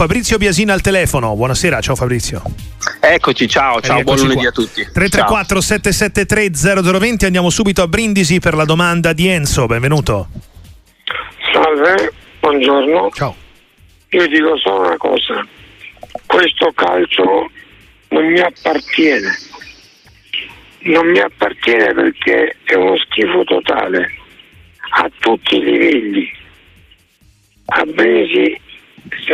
Fabrizio Biasina al telefono. Buonasera, ciao Fabrizio. Eccoci, ciao, ciao, buon lunedì a tutti. 334 773 0020, andiamo subito a Brindisi per la domanda di Enzo, benvenuto. Salve, buongiorno. Ciao. Io dico solo una cosa, questo calcio non mi appartiene, non mi appartiene perché è uno schifo totale a tutti i livelli. A Brindisi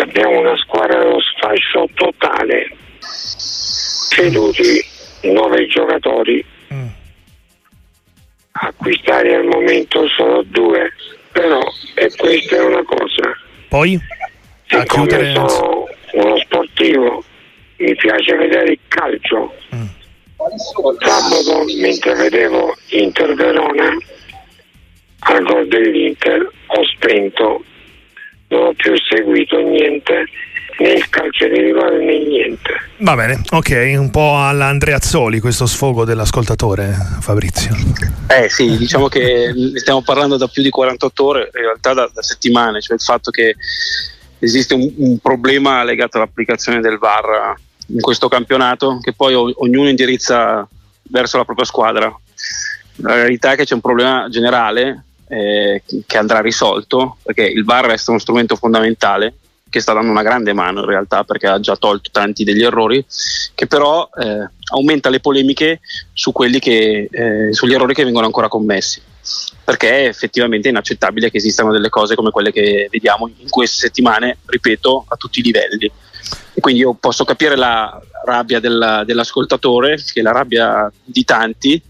abbiamo una squadra dello sfascio totale, ceduti nove giocatori, Mm. acquistare al momento solo due, però e questa è una cosa. Poi? Siccome sono uno sportivo, mi piace vedere il calcio. Mm. Sabato, mentre vedevo Inter Verona, al gol dell'Inter, ho spento, non ho più seguito niente, né il calcio di rigore né niente. Va bene, ok, un po' alla Andreazzoli questo sfogo dell'ascoltatore, Fabrizio. Eh sì, diciamo che stiamo parlando da più di 48 ore, in realtà da, da settimane, cioè il fatto che esiste un, un problema legato all'applicazione del VAR in questo campionato che poi o- ognuno indirizza verso la propria squadra. La verità è che c'è un problema generale eh, che andrà risolto perché il VAR resta uno strumento fondamentale che sta dando una grande mano in realtà perché ha già tolto tanti degli errori che però eh, aumenta le polemiche su che, eh, sugli errori che vengono ancora commessi perché è effettivamente inaccettabile che esistano delle cose come quelle che vediamo in queste settimane, ripeto, a tutti i livelli. E quindi io posso capire la rabbia della- dell'ascoltatore, che è la rabbia di tanti,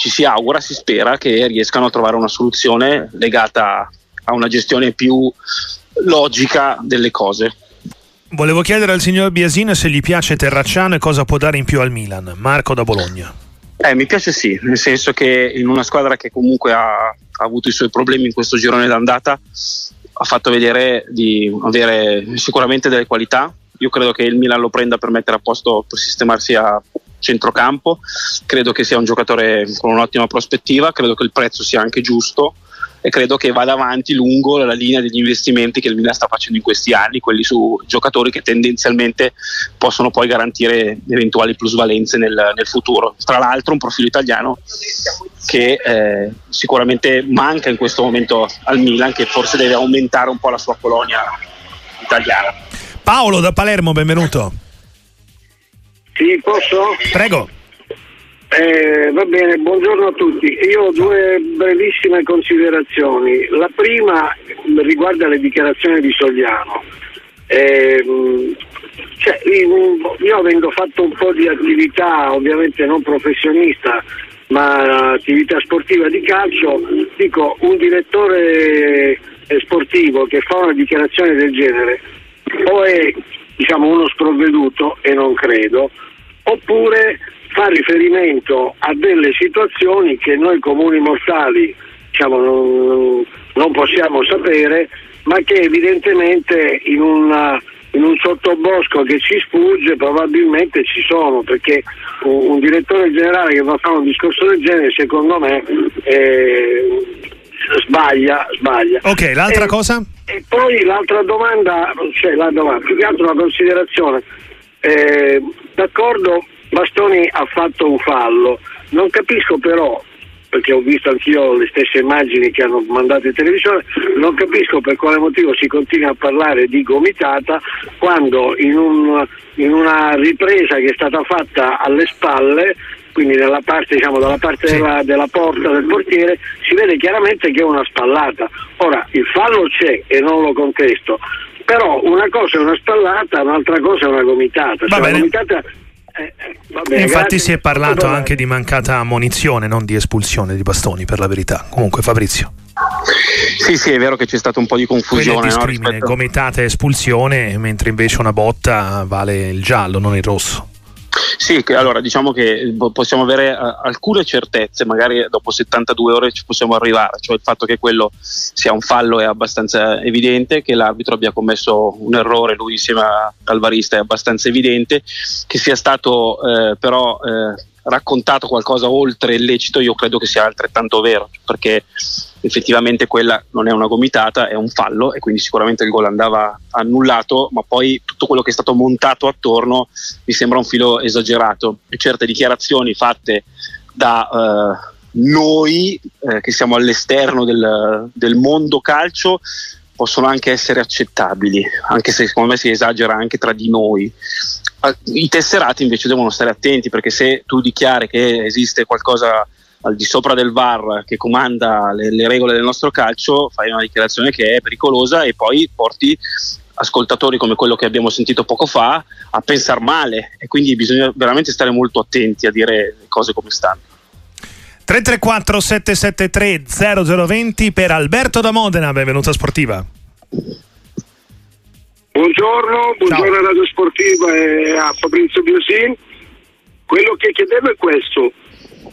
ci si augura, si spera che riescano a trovare una soluzione legata a una gestione più logica delle cose. Volevo chiedere al signor Biasina se gli piace Terracciano e cosa può dare in più al Milan. Marco da Bologna. Eh, mi piace sì, nel senso che in una squadra che comunque ha, ha avuto i suoi problemi in questo girone d'andata ha fatto vedere di avere sicuramente delle qualità. Io credo che il Milan lo prenda per mettere a posto, per sistemarsi a centrocampo. Credo che sia un giocatore con un'ottima prospettiva, credo che il prezzo sia anche giusto e credo che vada avanti lungo la linea degli investimenti che il Milan sta facendo in questi anni, quelli su giocatori che tendenzialmente possono poi garantire eventuali plusvalenze nel, nel futuro. Tra l'altro un profilo italiano che eh, sicuramente manca in questo momento al Milan, che forse deve aumentare un po' la sua colonia italiana. Paolo da Palermo, benvenuto. Sì, posso? Prego. Eh, va bene, buongiorno a tutti. Io ho due brevissime considerazioni. La prima riguarda le dichiarazioni di Sogliano. Eh, cioè, io avendo fatto un po' di attività, ovviamente non professionista, ma attività sportiva di calcio, dico un direttore sportivo che fa una dichiarazione del genere o è diciamo, uno sprovveduto, e non credo, oppure fa riferimento a delle situazioni che noi comuni mortali diciamo, non, non possiamo sapere, ma che evidentemente in, una- in un sottobosco che ci sfugge probabilmente ci sono, perché un, un direttore generale che va a fare un discorso del genere secondo me eh, sbaglia, sbaglia. Ok, l'altra E- cosa? e poi l'altra domanda, cioè la domanda, più che altro una considerazione. Eh, d'accordo, Bastoni ha fatto un fallo, non capisco però, perché ho visto anch'io le stesse immagini che hanno mandato in televisione, non capisco per quale motivo si continua a parlare di gomitata quando in, un- in una ripresa che è stata fatta alle spalle quindi nella parte, diciamo, dalla parte della, della porta del portiere, si vede chiaramente che è una spallata. Ora, il fallo c'è e non lo contesto, però una cosa è una spallata, un'altra cosa è una gomitata. Va Cioè, bene. gomitata, eh, eh, va bene, Infatti grazie. si è parlato bene. anche di mancata ammonizione, non di espulsione di bastoni, per la verità. Comunque Fabrizio, Sì, sì, è vero che c'è stato un po' di confusione. il no, rispetto- gomitata e espulsione, mentre invece una botta vale il giallo, non il rosso. Sì, allora diciamo che po- possiamo avere eh, alcune certezze, magari dopo 72 ore ci possiamo arrivare, cioè il fatto che quello sia un fallo è abbastanza evidente, che l'arbitro abbia commesso un errore, lui insieme a- al varista è abbastanza evidente, che sia stato eh, però eh, raccontato qualcosa oltre il lecito, io credo che sia altrettanto vero, perché effettivamente quella non è una gomitata, è un fallo e quindi sicuramente il gol andava annullato, ma poi tutto quello che è stato montato attorno mi sembra un filo esagerato. Certe dichiarazioni fatte da eh, noi eh, che siamo all'esterno del, del mondo calcio possono anche essere accettabili, anche se secondo me si esagera anche tra di noi. I tesserati invece devono stare attenti perché se tu dichiari che esiste qualcosa al di sopra del VAR che comanda le, le regole del nostro calcio, fai una dichiarazione che è pericolosa e poi porti ascoltatori come quello che abbiamo sentito poco fa a pensare male e quindi bisogna veramente stare molto attenti a dire cose come stanno. 334 773 0020 per Alberto da Modena, benvenuto a Sportiva. Buongiorno, buongiorno a Radio Sportiva e a Fabrizio Biosin. Quello che chiedevo è questo.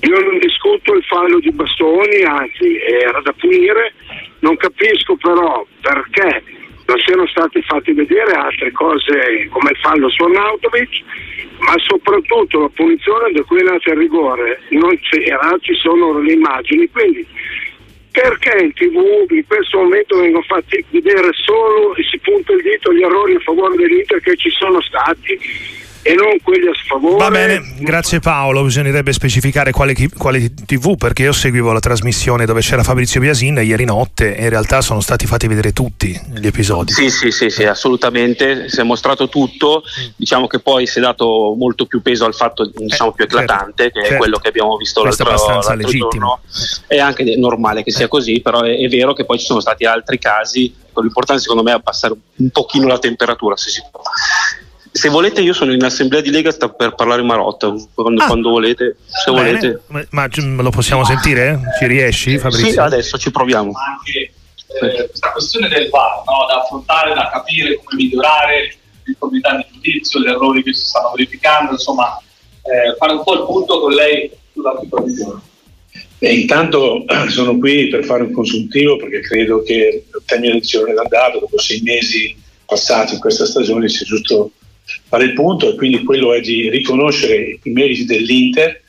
Io non discuto il fallo di Bastoni, anzi era da punire. Non capisco però perché non siano stati fatti vedere altre cose come fallo su Arnautovic ma soprattutto la punizione da cui è nato il rigore. Non c'era, ci sono le immagini, quindi perché in tv in questo momento vengono fatti vedere solo e si punta il dito agli errori a favore dell'Inter che ci sono stati e non quelli a sfavore. Va bene, grazie Paolo. Bisognerebbe specificare quale, quale, TV perché io seguivo la trasmissione dove c'era Fabrizio Biasin ieri notte e in realtà sono stati fatti vedere tutti gli episodi. Sì, sì, sì, sì assolutamente. Si è mostrato tutto. Diciamo che poi si è dato molto più peso al fatto diciamo, eh, più eclatante, certo, che certo. è quello che abbiamo visto Questo l'altro, abbastanza legittimo. Giorno. È anche normale che sia eh. così, però è, è vero che poi ci sono stati altri casi. L'importante secondo me è abbassare un pochino la temperatura, se si può. Se volete, io sono in assemblea di Lega sta per parlare Marotta. Quando, ah, quando volete, se bene. volete. Ma, ma, lo possiamo sentire? Ci riesci, Fabrizio? Sì, adesso ci proviamo. Anche eh, questa questione del VAR no? da affrontare, da capire come migliorare l'informità di giudizio, gli errori che si stanno verificando, insomma, eh, fare un po' il punto con lei sulla situazione. Beh, intanto sono qui per fare un consultivo perché credo che il termine di elezione d'andato, dopo sei mesi passati in questa stagione, sia giusto fare il punto e quindi quello è di riconoscere i meriti dell'Inter,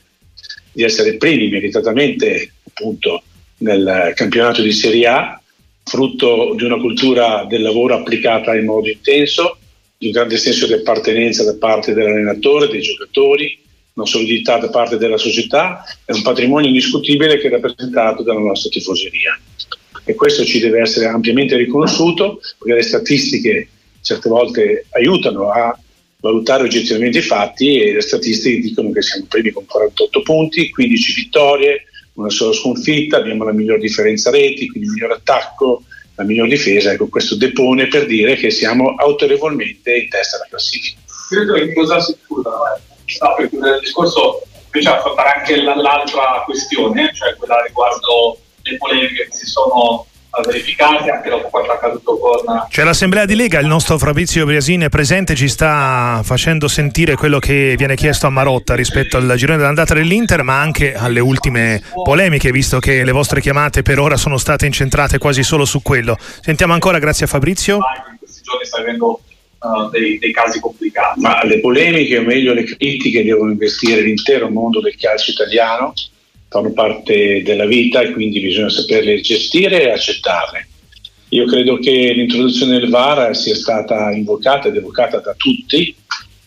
di essere primi meritatamente appunto nel campionato di Serie A, frutto di una cultura del lavoro applicata in modo intenso, di un grande senso di appartenenza da parte dell'allenatore, dei giocatori, una solidità da parte della società è un patrimonio indiscutibile che è rappresentato dalla nostra tifoseria. E questo ci deve essere ampiamente riconosciuto perché le statistiche certe volte aiutano a valutare oggettivamente i fatti e le statistiche dicono che siamo primi con 48 punti, 15 vittorie, una sola sconfitta, abbiamo la miglior differenza reti, quindi il miglior attacco, la miglior difesa. Ecco, questo depone per dire che siamo autorevolmente in testa alla classifica. Credo che cosa si scusa, no, perché nel discorso invece affrontare anche l'altra questione, cioè quella riguardo le polemiche che si sono verificati anche dopo quanto accaduto con c'è l'assemblea di Lega il nostro Fabrizio Briasini è presente ci sta facendo sentire quello che viene chiesto a Marotta rispetto al girone dell'andata dell'Inter ma anche alle ultime polemiche visto che le vostre chiamate per ora sono state incentrate quasi solo su quello. Sentiamo ancora grazie a Fabrizio. In questi giorni sta avendo uh, dei, dei casi complicati. Ma le polemiche o meglio le critiche devono investire l'intero mondo del calcio italiano fanno parte della vita e quindi bisogna saperle gestire e accettarle. Io credo che l'introduzione del VAR sia stata invocata ed evocata da tutti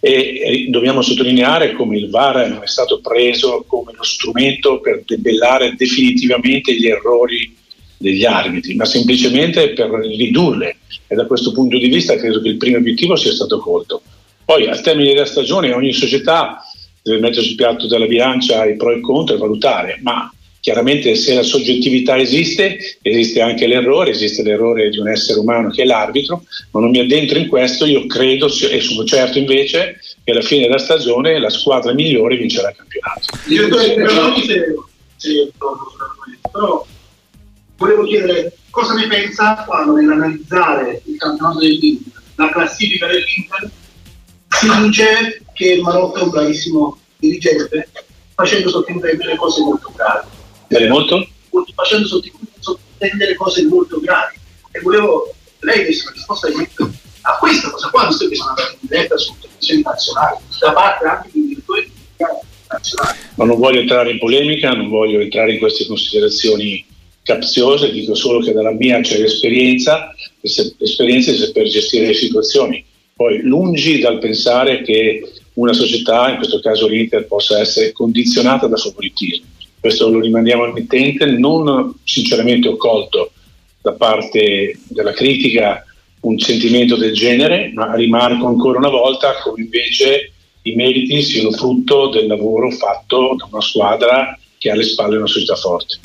e dobbiamo sottolineare come il VAR non è stato preso come lo strumento per debellare definitivamente gli errori degli arbitri, ma semplicemente per ridurle e da questo punto di vista credo che il primo obiettivo sia stato colto. Poi al termine della stagione ogni società deve mettere sul piatto della bilancia i pro e i contro e valutare, ma chiaramente se la soggettività esiste, esiste anche l'errore, esiste l'errore di un essere umano che è l'arbitro, ma non mi addentro in questo, io credo e sono certo invece che alla fine della stagione la squadra migliore vincerà il campionato. Io però, però volevo chiedere cosa ne pensa quando nell'analizzare il campionato dell'Inter, la classifica dell'Inter, si dice che Marotta è un bravissimo dirigente facendo sottintendere cose molto gravi. Delle molto? Facendo sottintendere cose molto gravi. E volevo, lei desse una risposta a questa cosa qua, visto che sono andati in diretta su televisioni nazionali, da parte anche di direttori Ma non voglio entrare in polemica, non voglio entrare in queste considerazioni capziose, dico solo che dalla mia c'è l'esperienza, esperienze per gestire le situazioni. Poi lungi dal pensare che una società, in questo caso l'Inter, possa essere condizionata da favoritismo. Questo lo rimandiamo al mittente, non sinceramente ho colto da parte della critica un sentimento del genere, ma rimarco ancora una volta come invece i meriti siano frutto del lavoro fatto da una squadra che ha alle spalle una società forte.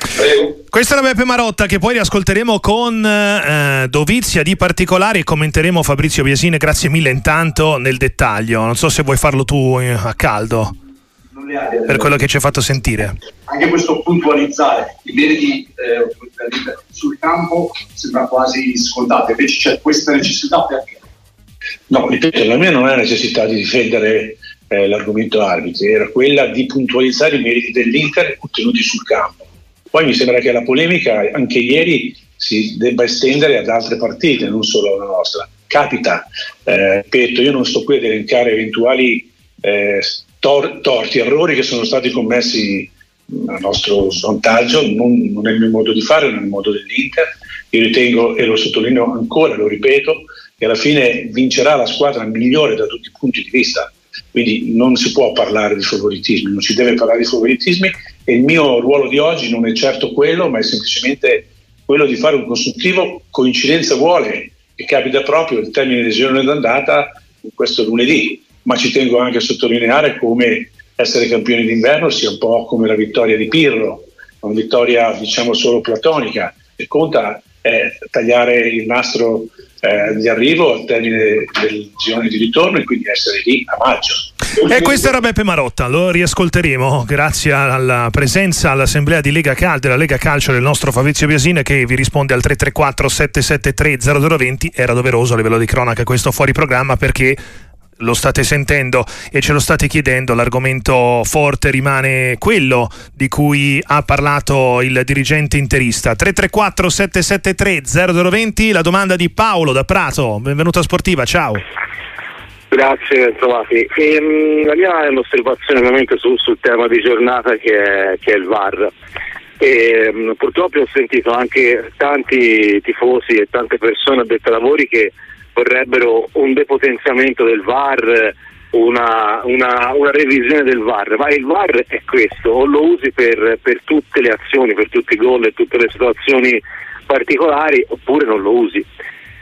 Questa è la Beppe Marotta che poi riascolteremo con eh, dovizia di particolari e commenteremo Fabrizio Biasine, grazie mille intanto nel dettaglio. Non so se vuoi farlo tu eh, a caldo per quello che ci hai fatto sentire. Anche questo puntualizzare i meriti eh, sul campo sembra quasi scontato, invece c'è questa necessità perché? No, ripeto, la mia non è necessità di difendere eh, l'argomento arbitri, era quella di puntualizzare i meriti dell'Inter ottenuti sul campo. Poi mi sembra che la polemica anche ieri si debba estendere ad altre partite, non solo alla nostra. Capita, eh, ripeto, io non sto qui ad elencare eventuali eh, tor- torti, errori che sono stati commessi a nostro svantaggio, non, non, è il mio modo di fare, non è il modo dell'Inter. Io ritengo, e lo sottolineo ancora, lo ripeto, che alla fine vincerà la squadra migliore da tutti i punti di vista. Quindi non si può parlare di favoritismi, non si deve parlare di favoritismi e il mio ruolo di oggi non è certo quello, ma è semplicemente quello di fare un costruttivo. Coincidenza vuole che capita proprio il termine di girone d'andata questo lunedì, ma ci tengo anche a sottolineare come essere campioni d'inverno sia un po' come la vittoria di Pirro, una vittoria diciamo solo platonica e conta è tagliare il nastro eh, di arrivo al termine del girone di ritorno e quindi essere lì a maggio. E questo era Beppe Marotta, lo riascolteremo grazie alla presenza all'assemblea di Lega Cal, della Lega Calcio del nostro Fabrizio Biasina che vi risponde al 334 773 0020. Era doveroso a livello di cronaca questo fuori programma perché lo state sentendo e ce lo state chiedendo, l'argomento forte rimane quello di cui ha parlato il dirigente interista. 334 773 0020, la domanda di Paolo da Prato, benvenuto a Sportiva, ciao. Grazie, trovati. Ehm, la mia è un'osservazione ovviamente su, sul tema di giornata che è, che è il VAR. Ehm, purtroppo ho sentito anche tanti tifosi e tante persone addette ai lavori che vorrebbero un depotenziamento del VAR, una, una, una, revisione del VAR, ma il VAR è questo, o lo usi per, per tutte le azioni, per tutti i gol e tutte le situazioni particolari, oppure non lo usi.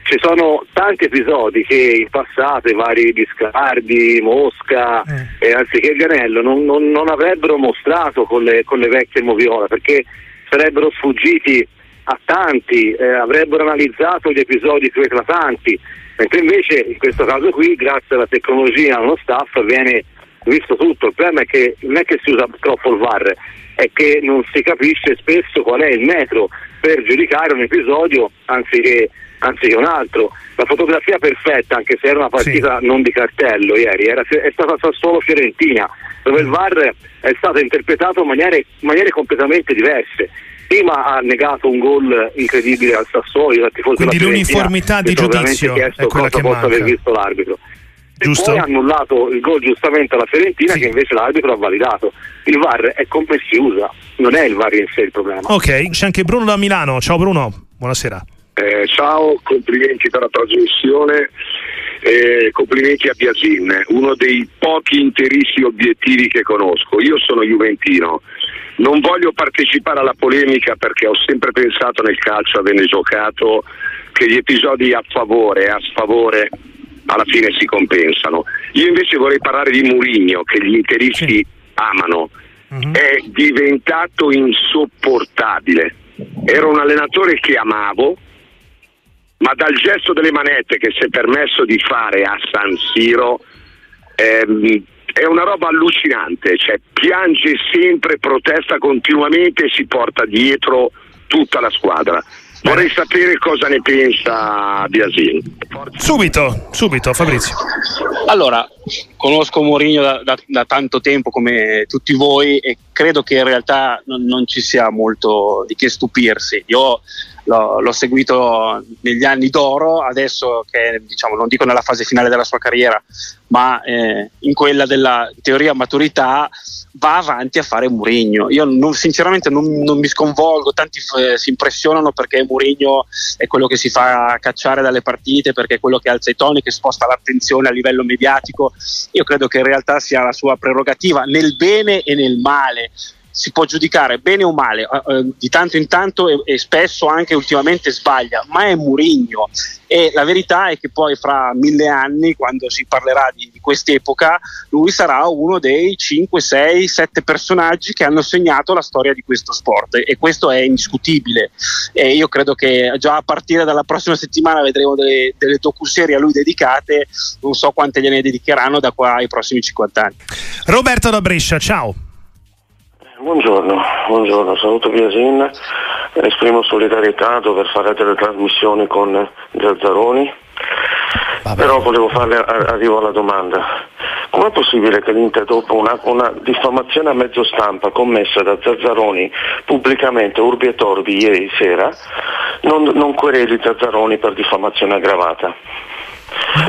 Ci sono tanti episodi che in passato i vari Biscardi, Mosca eh. e anziché Ganello non, non, non avrebbero mostrato con le, con le vecchie moviola perché sarebbero sfuggiti a tanti, eh, avrebbero analizzato gli episodi più eclatanti, mentre invece in questo caso qui, grazie alla tecnologia allo staff, viene visto tutto. Il problema è che non è che si usa troppo il VAR, è che non si capisce spesso qual è il metro per giudicare un episodio anziché, anziché un altro. La fotografia perfetta, anche se era una partita sì. non di cartello ieri, era, è stata solo Fiorentina, dove il VAR è stato interpretato in maniere, maniere completamente diverse prima ha negato un gol incredibile al Sassuolo, quindi l'uniformità di giudizio è quella che possa aver visto l'arbitro. Giusto. E poi ha annullato il gol giustamente alla Fiorentina sì. che invece l'arbitro ha validato. Il VAR è come si usa, non è il VAR in sé il problema. Ok, c'è anche Bruno da Milano. Ciao Bruno, buonasera. Eh, ciao, complimenti per la trasmissione. Eh, complimenti a Biasin, uno dei pochi interisti obiettivi che conosco. Io sono Juventino, non voglio partecipare alla polemica perché ho sempre pensato nel calcio, avendo giocato, che gli episodi a favore e a sfavore alla fine si compensano. Io invece vorrei parlare di Murigno, che gli interisti sì. amano. Uh-huh. È diventato insopportabile. Era un allenatore che amavo, ma dal gesto delle manette che si è permesso di fare a San Siro ehm, è una roba allucinante, cioè piange sempre, protesta continuamente e si porta dietro tutta la squadra. Vorrei sapere cosa ne pensa Biasin. Subito, subito, Fabrizio. Allora, conosco Mourinho da, da, da, tanto tempo come tutti voi e credo che in realtà non, non, ci sia molto di che stupirsi. Io l'ho, l'ho, seguito negli anni d'oro, adesso che diciamo, non dico nella fase finale della sua carriera, ma eh, in quella della teoria maturità va avanti a fare Murigno. Io non, sinceramente non, non, mi sconvolgo, tanti f- si impressionano perché Murigno è quello che si fa cacciare dalle partite, perché è quello che alza i toni, che sposta l'attenzione a livello mediatico. Io credo che in realtà sia la sua prerogativa nel bene e nel male si può giudicare bene o male, eh, eh, di tanto in tanto e, e, spesso anche ultimamente sbaglia, ma è Murigno e la verità è che poi fra mille anni, quando si parlerà di, di quest'epoca, lui sarà uno dei 5, 6, 7 personaggi che hanno segnato la storia di questo sport e questo è indiscutibile e io credo che già a partire dalla prossima settimana vedremo delle, delle docuserie a lui dedicate, non so quante gliene dedicheranno da qua ai prossimi 50 anni. Roberto da Brescia, ciao. Buongiorno, buongiorno, saluto Biasin, esprimo solidarietà dover fare delle trasmissioni con Zazzaroni, però volevo fare, arrivo alla domanda. Com'è possibile che l'Inter dopo una, una, diffamazione a mezzo stampa commessa da Zazzaroni pubblicamente Urbi e Torbi ieri sera non, non quereli Zazzaroni per diffamazione aggravata?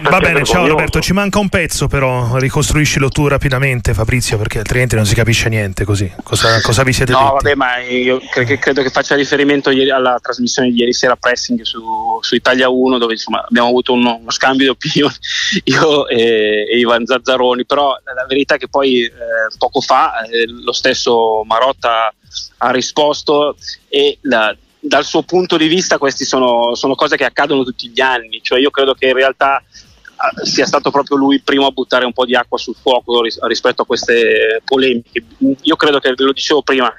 Va bene, ciao Roberto, ci manca un pezzo però, ricostruiscilo tu rapidamente Fabrizio perché altrimenti non si capisce niente così. Cosa, cosa vi siete no, detti? No, vabbè, ma io credo, credo che faccia riferimento ieri, alla trasmissione di ieri sera Pressing su, su Italia 1 dove insomma, abbiamo avuto uno, uno, scambio di opinioni io e, e, Ivan Zazzaroni, però la verità è che poi eh, poco fa eh, lo stesso Marotta ha risposto e la, dal suo punto di vista queste sono, sono, cose che accadono tutti gli anni, cioè io credo che in realtà eh, sia stato proprio lui il primo a buttare un po' di acqua sul fuoco rispetto a queste polemiche. Io credo che, lo dicevo prima,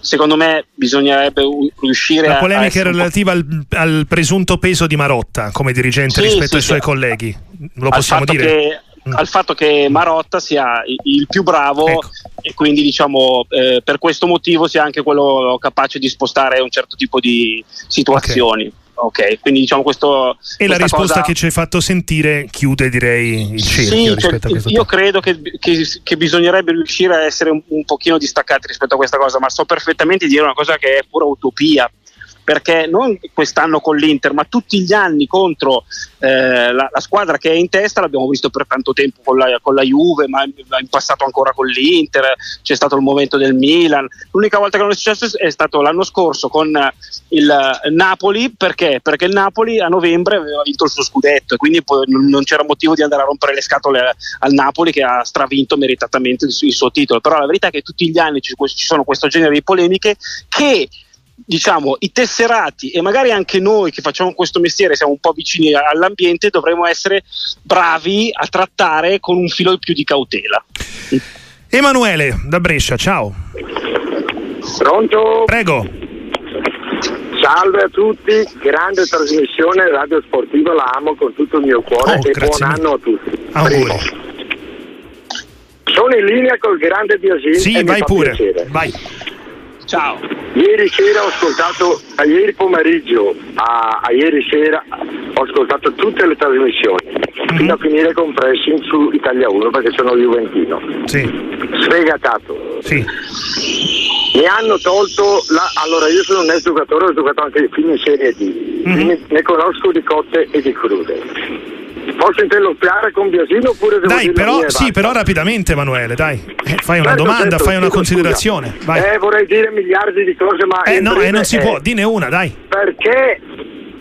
secondo me bisognerebbe riuscire a... La polemica è relativa al, al, presunto peso di Marotta come dirigente sì, rispetto sì, ai suoi sì. colleghi, lo possiamo dire? Mm. Al fatto che Marotta sia il più bravo ecco e quindi diciamo eh, per questo motivo sia anche quello capace di spostare un certo tipo di situazioni. Okay. Ok, quindi diciamo questo. E la risposta cosa... che ci hai fatto sentire chiude, direi, il cerchio. Sì, cioè, io tema. credo che, che, che, bisognerebbe riuscire a essere un, un pochino distaccati rispetto a questa cosa, ma so perfettamente dire una cosa che è pura utopia perché non quest'anno con l'Inter, ma tutti gli anni contro eh, la, la, squadra che è in testa, l'abbiamo visto per tanto tempo con la, con la, Juve, ma in passato ancora con l'Inter, c'è stato il momento del Milan. L'unica volta che non è successo è stato l'anno scorso con il Napoli, perché? Perché il Napoli a novembre aveva vinto il suo scudetto e quindi non c'era motivo di andare a rompere le scatole al Napoli che ha stravinto meritatamente il suo titolo. Però la verità è che tutti gli anni ci sono questo genere di polemiche che diciamo, i tesserati e magari anche noi che facciamo questo mestiere, siamo un po' vicini all'ambiente, dovremmo essere bravi a trattare con un filo più di cautela. Emanuele da Brescia, ciao. Pronto? Prego. Salve a tutti, grande trasmissione Radio Sportiva, la amo con tutto il mio cuore oh, e buon anno a tutti. Auguri. Sono in linea col grande Biasini. Sì, vai pure. Piacere. Vai. Ciao. Ieri sera ho ascoltato, a ieri pomeriggio a, a, ieri sera ho ascoltato tutte le trasmissioni mm-hmm. fino a finire con Pressing su Italia 1 perché sono Juventino. Sì. Sfegatato. Sì. Mi hanno tolto la, allora io sono un ex giocatore, ho giocato anche fino in Serie D, mm-hmm. ne conosco di cotte e di crude. Posso interloquare con Biasino oppure devo Dai, però, sì, però rapidamente Emanuele, dai. Eh, fai una certo, domanda, certo, fai una considerazione. Eh, vorrei dire miliardi di cose, ma... Eh no, eh, non si può, dine una, dai. Perché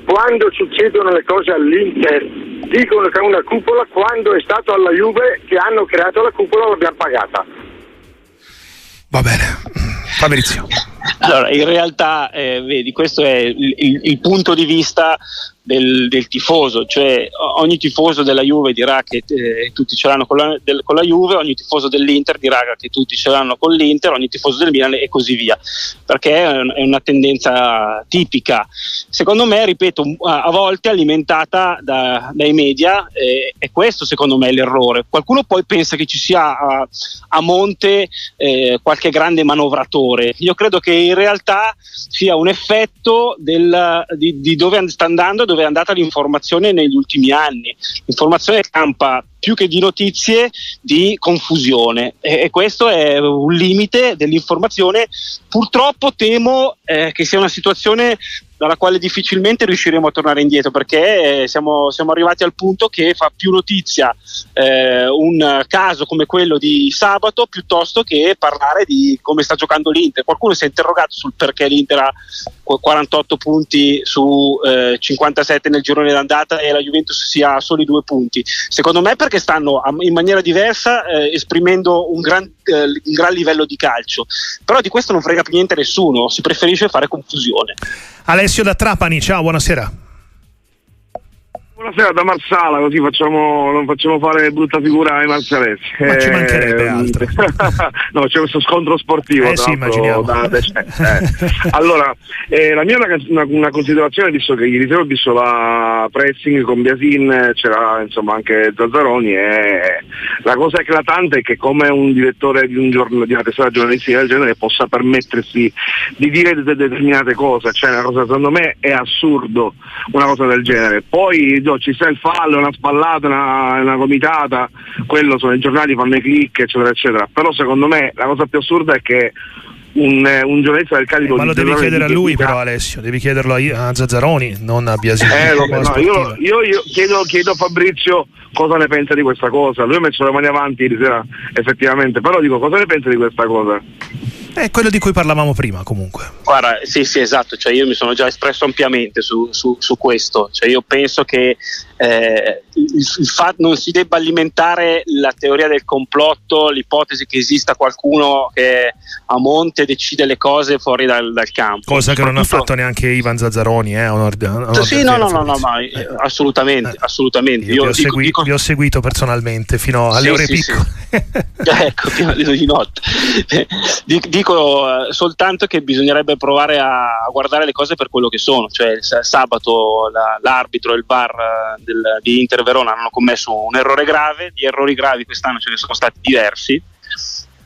quando succedono le cose all'Inter dicono che è una cupola, quando è stato alla Juve che hanno creato la cupola l'abbiamo pagata. Va bene. Fabrizio. Allora, in realtà, eh, vedi, questo è il, il, il punto di vista del, del, tifoso, cioè ogni tifoso della Juve dirà che eh, tutti ce l'hanno con la, del, con la, Juve, ogni tifoso dell'Inter dirà che tutti ce l'hanno con l'Inter, ogni tifoso del Milan e così via, perché è una tendenza tipica, secondo me, ripeto, a volte alimentata da, dai media eh, e questo secondo me è l'errore. Qualcuno poi pensa che ci sia a, a monte eh, qualche grande manovratore, io credo che in realtà sia un effetto del, di, di dove sta andando dove è andata l'informazione negli ultimi anni. L'informazione campa più che di notizie di confusione e, e questo è un limite dell'informazione. Purtroppo temo eh, che sia una situazione dalla quale difficilmente riusciremo a tornare indietro perché eh, siamo, siamo arrivati al punto che fa più notizia eh, un caso come quello di sabato piuttosto che parlare di come sta giocando l'Inter. Qualcuno si è interrogato sul perché l'Inter ha 48 punti su eh, 57 nel girone d'andata e la Juventus sia a soli due punti. Secondo me perché stanno in maniera diversa eh, esprimendo un gran, eh, un gran livello di calcio. Però di questo non frega più niente nessuno, si preferisce fare confusione. Alessio da Trapani, ciao, buonasera. Buonasera da Marsala, così facciamo, non facciamo fare brutta figura ai marsalesi. Ma ci mancherebbe ehm, altro. no, c'è questo scontro sportivo. Eh sì, immaginiamo. Da, eh. allora, eh, la mia è una, una, considerazione, visto che ieri sera ho visto la pressing con Biasin, c'era insomma anche Zazzaroni e la cosa eclatante è che come un direttore di, un giorno, di una testata giornalistica del genere possa permettersi di dire determinate cose, cioè una cosa secondo me è assurdo una cosa del genere. Poi capito? Ci sta il fallo, una spallata, una, una comitata, quello sono i giornali, fanno i click, eccetera, eccetera. Però secondo me la cosa più assurda è che un, un giornalista del calibro eh, ma lo devi chiedere a lui però Alessio devi chiederlo a, Zazzaroni non a Biasini eh, no, io, io, io chiedo, chiedo, a Fabrizio cosa ne pensa di questa cosa lui ha messo le mani avanti ieri sera effettivamente però dico cosa ne pensa di questa cosa è quello di cui parlavamo prima comunque. Guarda, sì, sì, esatto, cioè io mi sono già espresso ampiamente su, su, su questo, cioè io penso che eh, il, il fatto non si debba alimentare la teoria del complotto, l'ipotesi che esista qualcuno che a monte decide le cose fuori dal, dal campo. Cosa che non ha fatto neanche Ivan Zazzaroni, eh, onor, onor sì, no, no, no, no, ma, eh, assolutamente, eh, assolutamente. Io, io vi, ho dico, segui, dico... vi, ho seguito personalmente fino alle sì, ore sì, piccole. Sì. ecco, fino alle di notte. dico eh, soltanto che bisognerebbe provare a, guardare le cose per quello che sono, cioè sabato la, l'arbitro e il VAR eh, del, di Inter Verona hanno commesso un errore grave, di errori gravi quest'anno ce ne sono stati diversi,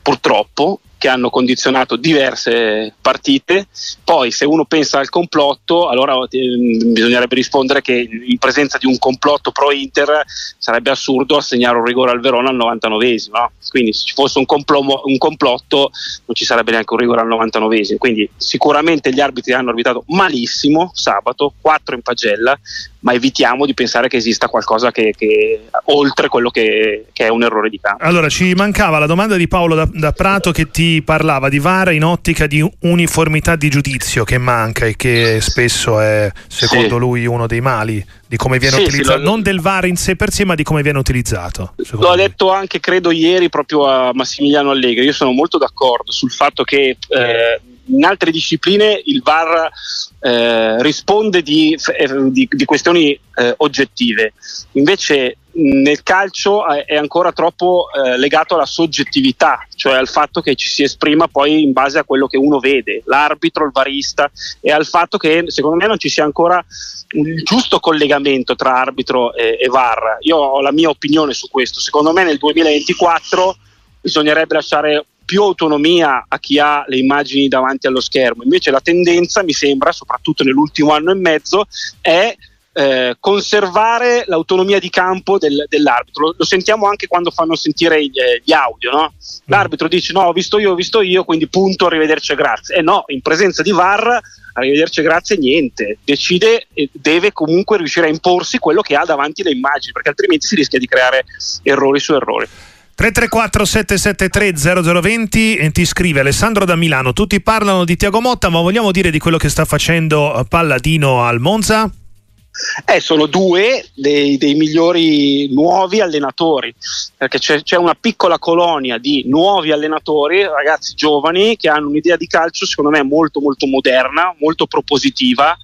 purtroppo, che hanno condizionato diverse partite. Poi, se uno pensa al complotto, allora eh, bisognerebbe rispondere che in presenza di un complotto pro Inter sarebbe assurdo assegnare un rigore al Verona al 99esimo. No? Quindi, se ci fosse un, complo- un, complotto, non ci sarebbe neanche un rigore al 99esimo. Quindi, sicuramente gli arbitri hanno arbitrato malissimo sabato, 4 in pagella, ma evitiamo di pensare che esista qualcosa che, che oltre quello che, che, è un errore di campo. Allora, ci mancava la domanda di Paolo da, da Prato che ti parlava di VAR in ottica di uniformità di giudizio che manca e che spesso è, secondo sì. lui, uno dei mali di come viene sì, utilizzato, sì, non del VAR in sé per sé, ma di come viene utilizzato. Lo ha detto anche, credo, ieri proprio a Massimiliano Allegri. Io sono molto d'accordo sul fatto che eh, in altre discipline il VAR eh, risponde di, eh, di, di questioni eh, oggettive, invece nel calcio è ancora troppo eh, legato alla soggettività, cioè al fatto che ci si esprima poi in base a quello che uno vede, l'arbitro, il varista, e al fatto che secondo me non ci sia ancora un giusto collegamento tra arbitro e, e VAR. Io ho la mia opinione su questo, secondo me nel 2024 bisognerebbe lasciare più autonomia a chi ha le immagini davanti allo schermo. Invece la tendenza, mi sembra, soprattutto nell'ultimo anno e mezzo, è eh, conservare l'autonomia di campo del, dell'arbitro. Lo, lo, sentiamo anche quando fanno sentire gli, eh, gli audio, no? L'arbitro dice no, ho visto io, ho visto io, quindi punto, arrivederci, grazie. E eh no, in presenza di VAR, arrivederci, grazie, niente. Decide e deve comunque riuscire a imporsi quello che ha davanti le immagini, perché altrimenti si rischia di creare errori su errori. 334 773 0020 e ti scrive Alessandro da Milano tutti parlano di Tiago Motta ma vogliamo dire di quello che sta facendo Palladino al Monza? Eh, sono due dei, dei, migliori nuovi allenatori, perché c'è, c'è, una piccola colonia di nuovi allenatori, ragazzi giovani, che hanno un'idea di calcio secondo me molto molto moderna, molto propositiva.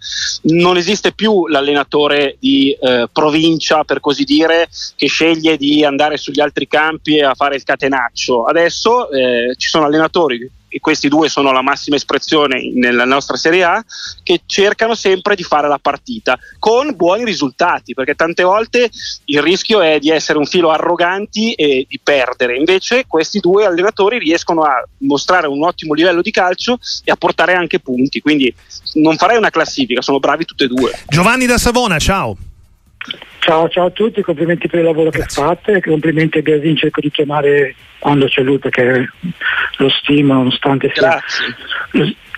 Non esiste più l'allenatore di eh, provincia, per così dire, che sceglie di andare sugli altri campi a fare il catenaccio. Adesso eh, ci sono allenatori e questi due sono la massima espressione nella nostra Serie A, che cercano sempre di fare la partita con buoni risultati, perché tante volte il rischio è di essere un filo arroganti e di perdere. Invece questi due allenatori riescono a mostrare un ottimo livello di calcio e a portare anche punti, quindi non farei una classifica, sono bravi tutti e due. Giovanni da Savona, ciao. Ciao, ciao a tutti, complimenti per il lavoro Grazie. che fate, complimenti a Biasin, cerco di chiamare quando c'è lui perché lo stimo nonostante sia,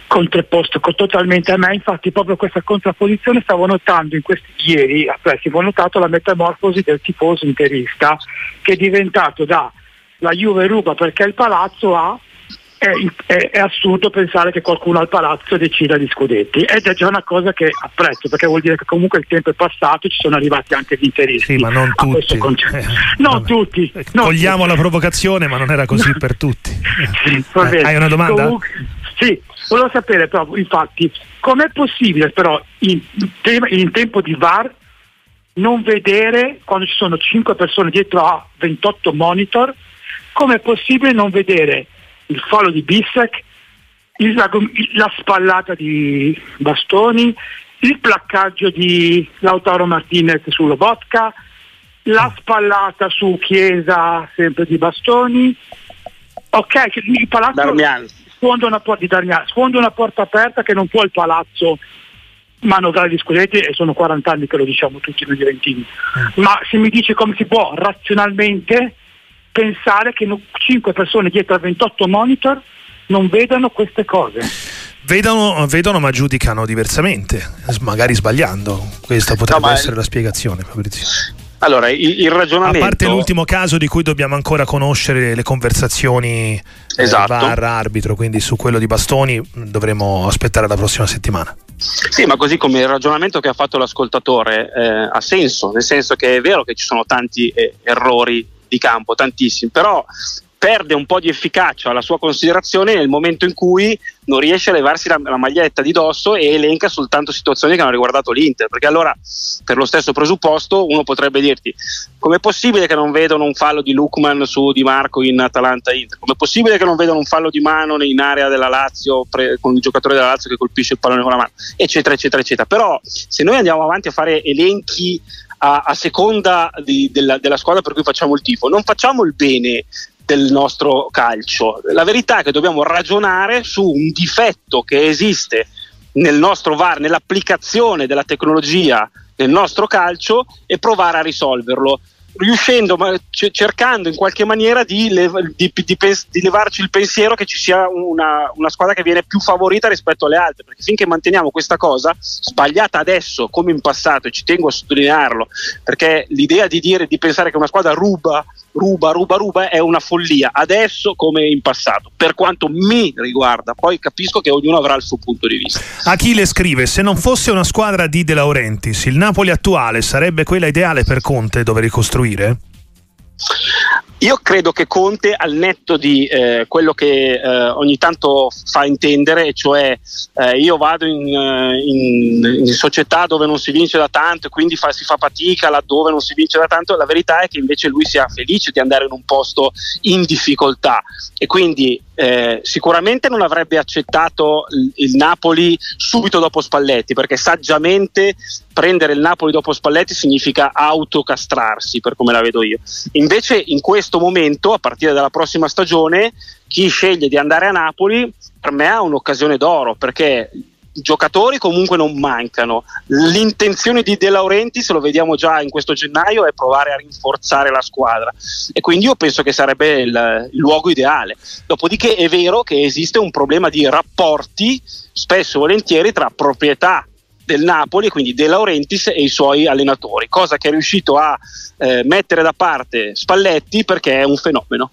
contrapposto totalmente a me, infatti proprio questa contrapposizione stavo notando in questi ieri, ho notato la metamorfosi del tifoso interista che è diventato da la Juve ruba perché il palazzo ha è, è, è, assurdo pensare che qualcuno al palazzo decida di scudetti. Ed è già una cosa che apprezzo perché vuol dire che comunque il tempo è passato e ci sono arrivati anche gli interisti sì ma non tutti. eh, non tutti non cogliamo tutti. la provocazione ma non era così no. per tutti. Sì, eh, hai una domanda? Comunque, sì volevo sapere proprio infatti com'è possibile però in, in tempo di VAR non vedere quando ci sono 5 persone dietro a 28 monitor? Come è possibile non vedere il fallo di Bissek, il, la, la, spallata di Bastoni, il placcaggio di Lautaro Martinez su Lobotka, la spallata su Chiesa sempre di Bastoni. Ok, il palazzo sfonda una, porta, sfonda una porta aperta che non può il palazzo manovrare gli scudetti e sono 40 anni che lo diciamo tutti noi diventini. Mm. Ma se mi dice come si può razionalmente pensare che 5 persone dietro a 28 monitor non vedano queste cose. Vedono, vedono, ma giudicano diversamente, magari sbagliando. Questa potrebbe no, essere la spiegazione, Fabrizio. Allora, il, il, ragionamento. A parte l'ultimo caso di cui dobbiamo ancora conoscere le conversazioni eh, esatto. eh, barra arbitro, quindi su quello di Bastoni dovremo aspettare la prossima settimana. Sì, ma così come il ragionamento che ha fatto l'ascoltatore eh, ha senso, nel senso che è vero che ci sono tanti eh, errori di campo, tantissimi, però perde un po' di efficacia la sua considerazione nel momento in cui non riesce a levarsi la, la, maglietta di dosso e elenca soltanto situazioni che hanno riguardato l'Inter, perché allora per lo stesso presupposto uno potrebbe dirti com'è possibile che non vedano un fallo di Lukman su Di Marco in Atalanta-Inter, com'è possibile che non vedano un fallo di mano in area della Lazio pre, con il giocatore della Lazio che colpisce il pallone con la mano, eccetera, eccetera, eccetera. Però se noi andiamo avanti a fare elenchi a, a seconda di, della, della squadra per cui facciamo il tifo, non facciamo il bene del nostro calcio. La verità è che dobbiamo ragionare su un difetto che esiste nel nostro VAR, nell'applicazione della tecnologia nel nostro calcio e provare a risolverlo riuscendo, cercando in qualche maniera di, di, di, di, levarci il pensiero che ci sia una, una, squadra che viene più favorita rispetto alle altre, perché finché manteniamo questa cosa sbagliata adesso come in passato, e ci tengo a sottolinearlo, perché l'idea di dire di pensare che una squadra ruba ruba, ruba, ruba è una follia, adesso come in passato, per quanto mi riguarda, poi capisco che ognuno avrà il suo punto di vista. Achille scrive, se non fosse una squadra di De Laurentiis, il Napoli attuale sarebbe quella ideale per Conte dove ricostruire? Io credo che Conte, al netto di eh, quello che eh, ogni tanto fa intendere, cioè eh, io vado in, eh, in, in, società dove non si vince da tanto e quindi fa, si fa fatica laddove non si vince da tanto, la verità è che invece lui sia felice di andare in un posto in difficoltà. E quindi eh, sicuramente non avrebbe accettato il, Napoli subito dopo Spalletti perché saggiamente prendere il Napoli dopo Spalletti significa autocastrarsi per come la vedo io. Invece in questo momento a partire dalla prossima stagione chi sceglie di andare a Napoli per me ha un'occasione d'oro perché giocatori comunque non mancano. L'intenzione di De Laurentiis, lo vediamo già in questo gennaio, è provare a rinforzare la squadra e quindi io penso che sarebbe il, il luogo ideale. Dopodiché è vero che esiste un problema di rapporti spesso e volentieri tra proprietà del Napoli, quindi De Laurentiis e i suoi allenatori, cosa che è riuscito a eh, mettere da parte Spalletti perché è un fenomeno.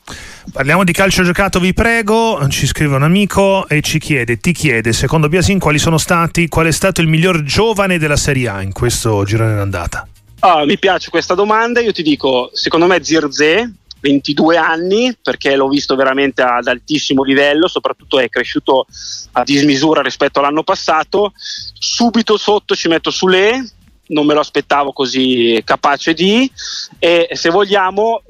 Parliamo di calcio giocato, vi prego. Ci scrive un amico e ci chiede, ti chiede, secondo Biasin, quali sono stati, qual è stato il miglior giovane della Serie A in questo girone d'andata? Ah, mi piace questa domanda, io ti dico, secondo me Zirze, 22 anni perché l'ho visto veramente ad altissimo livello, soprattutto è cresciuto a dismisura rispetto all'anno passato. Subito sotto ci metto Sule, non me lo aspettavo così capace di e se vogliamo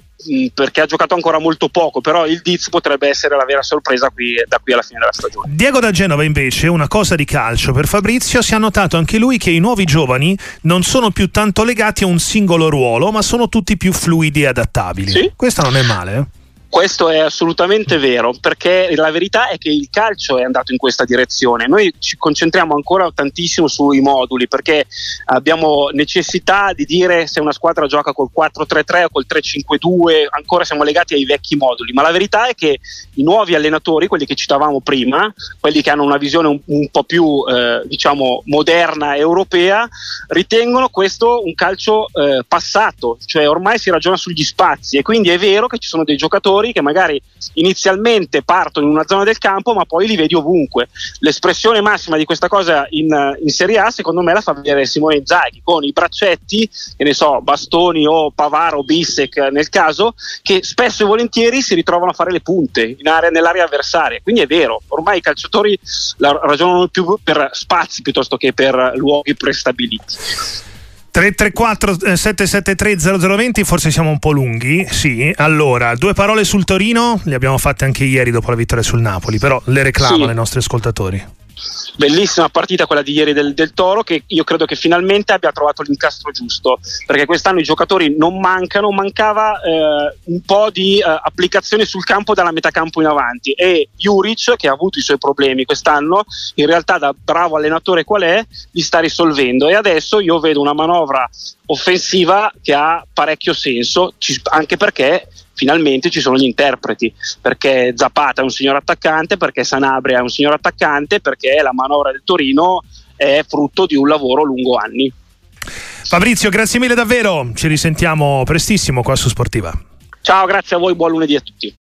perché ha giocato ancora molto poco, però il Diz potrebbe essere la vera sorpresa qui, da qui alla fine della stagione. Diego da Genova invece, una cosa di calcio per Fabrizio, si è notato anche lui che i nuovi giovani non sono più tanto legati a un singolo ruolo, ma sono tutti più fluidi e adattabili. Sì? Questo non è male. Eh? Questo è assolutamente vero, perché la verità è che il calcio è andato in questa direzione. Noi ci concentriamo ancora tantissimo sui moduli, perché abbiamo necessità di dire se una squadra gioca col 4-3-3 o col 3-5-2, ancora siamo legati ai vecchi moduli, ma la verità è che i nuovi allenatori, quelli che citavamo prima, quelli che hanno una visione un, un po' più eh, diciamo moderna europea, ritengono questo un calcio eh, passato, cioè ormai si ragiona sugli spazi. E quindi è vero che ci sono dei giocatori giocatori che magari inizialmente partono in una zona del campo ma poi li vedi ovunque. L'espressione massima di questa cosa in, in Serie A secondo me la fa vedere Simone Inzaghi con i braccetti, che ne so, Bastoni o Pavaro o Bissek nel caso, che spesso e volentieri si ritrovano a fare le punte area, nell'area avversaria. Quindi è vero, ormai i calciatori ragionano più per spazi piuttosto che per luoghi prestabiliti. 334 773 0020 forse siamo un po' lunghi sì allora due parole sul Torino le abbiamo fatte anche ieri dopo la vittoria sul Napoli però le reclamano sì. i nostri ascoltatori bellissima partita quella di ieri del, del, Toro che io credo che finalmente abbia trovato l'incastro giusto perché quest'anno i giocatori non mancano mancava eh, un po' di eh, applicazione sul campo dalla metà campo in avanti. E Juric che ha avuto i suoi problemi quest'anno in realtà da bravo allenatore qual è? Li sta risolvendo. E adesso io vedo una manovra offensiva che ha parecchio senso anche perché finalmente ci sono gli interpreti, perché Zapata è un signor attaccante, perché Sanabria è un signor attaccante, perché la manovra del Torino è frutto di un lavoro lungo anni. Fabrizio, grazie mille davvero, ci risentiamo prestissimo qua su Sportiva. Ciao, grazie a voi, buon lunedì a tutti.